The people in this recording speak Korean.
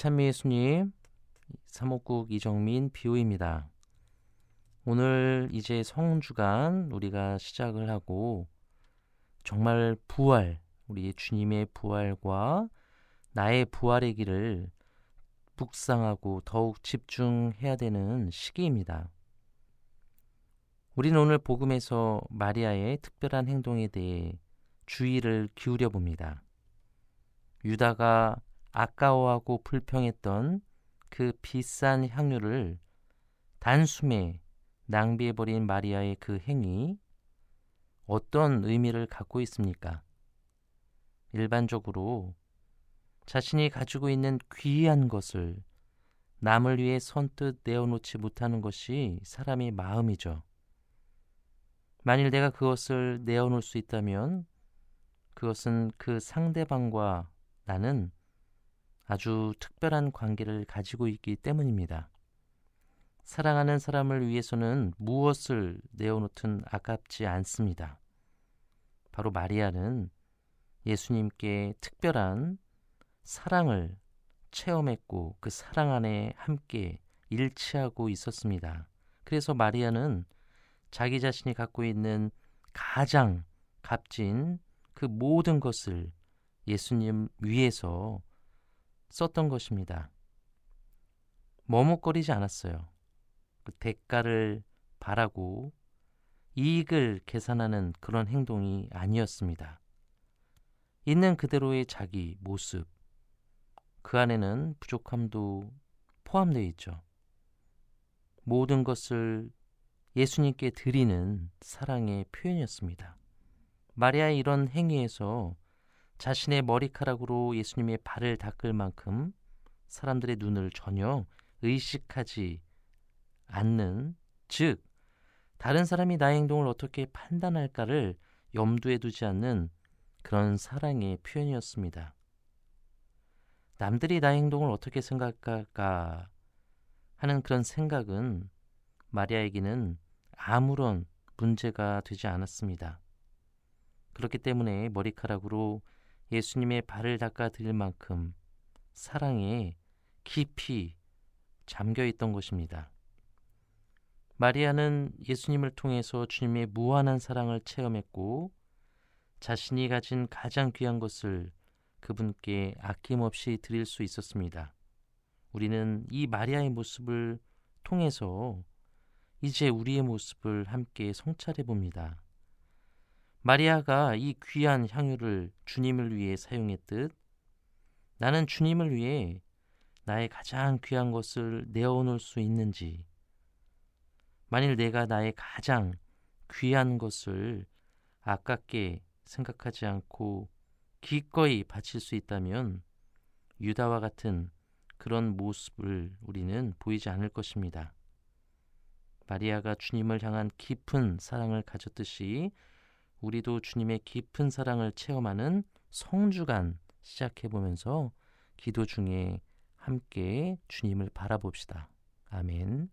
참미 예수님, 사목국 이정민 비오입니다. 오늘 이제 성주간 우리가 시작을 하고 정말 부활, 우리 주님의 부활과 나의 부활의 길을 묵상하고 더욱 집중해야 되는 시기입니다. 우리는 오늘 복음에서 마리아의 특별한 행동에 대해 주의를 기울여 봅니다. 유다가 아까워하고 불평했던 그 비싼 향유를 단숨에 낭비해버린 마리아의 그 행위 어떤 의미를 갖고 있습니까? 일반적으로 자신이 가지고 있는 귀한 것을 남을 위해 선뜻 내어놓지 못하는 것이 사람의 마음이죠. 만일 내가 그것을 내어놓을 수 있다면 그것은 그 상대방과 나는 아주 특별한 관계를 가지고 있기 때문입니다. 사랑하는 사람을 위해서는 무엇을 내어놓든 아깝지 않습니다. 바로 마리아는 예수님께 특별한 사랑을 체험했고 그 사랑 안에 함께 일치하고 있었습니다. 그래서 마리아는 자기 자신이 갖고 있는 가장 값진 그 모든 것을 예수님 위해서 썼던 것입니다. 머뭇거리지 않았어요. 그 대가를 바라고 이익을 계산하는 그런 행동이 아니었습니다. 있는 그대로의 자기 모습, 그 안에는 부족함도 포함되어 있죠. 모든 것을 예수님께 드리는 사랑의 표현이었습니다. 마리아의 이런 행위에서 자신의 머리카락으로 예수님의 발을 닦을 만큼 사람들의 눈을 전혀 의식하지 않는 즉 다른 사람이 나의 행동을 어떻게 판단할까를 염두에 두지 않는 그런 사랑의 표현이었습니다. 남들이 나의 행동을 어떻게 생각할까 하는 그런 생각은 마리아에게는 아무런 문제가 되지 않았습니다. 그렇기 때문에 머리카락으로 예수님의 발을 닦아 드릴 만큼 사랑에 깊이 잠겨 있던 것입니다. 마리아는 예수님을 통해서 주님의 무한한 사랑을 체험했고 자신이 가진 가장 귀한 것을 그분께 아낌없이 드릴 수 있었습니다. 우리는 이 마리아의 모습을 통해서 이제 우리의 모습을 함께 성찰해 봅니다. 마리아가 이 귀한 향유를 주님을 위해 사용했듯 나는 주님을 위해 나의 가장 귀한 것을 내어놓을 수 있는지 만일 내가 나의 가장 귀한 것을 아깝게 생각하지 않고 기꺼이 바칠 수 있다면 유다와 같은 그런 모습을 우리는 보이지 않을 것입니다. 마리아가 주님을 향한 깊은 사랑을 가졌듯이 우리도 주님의 깊은 사랑을 체험하는 성주간 시작해 보면서 기도 중에 함께 주님을 바라봅시다. 아멘.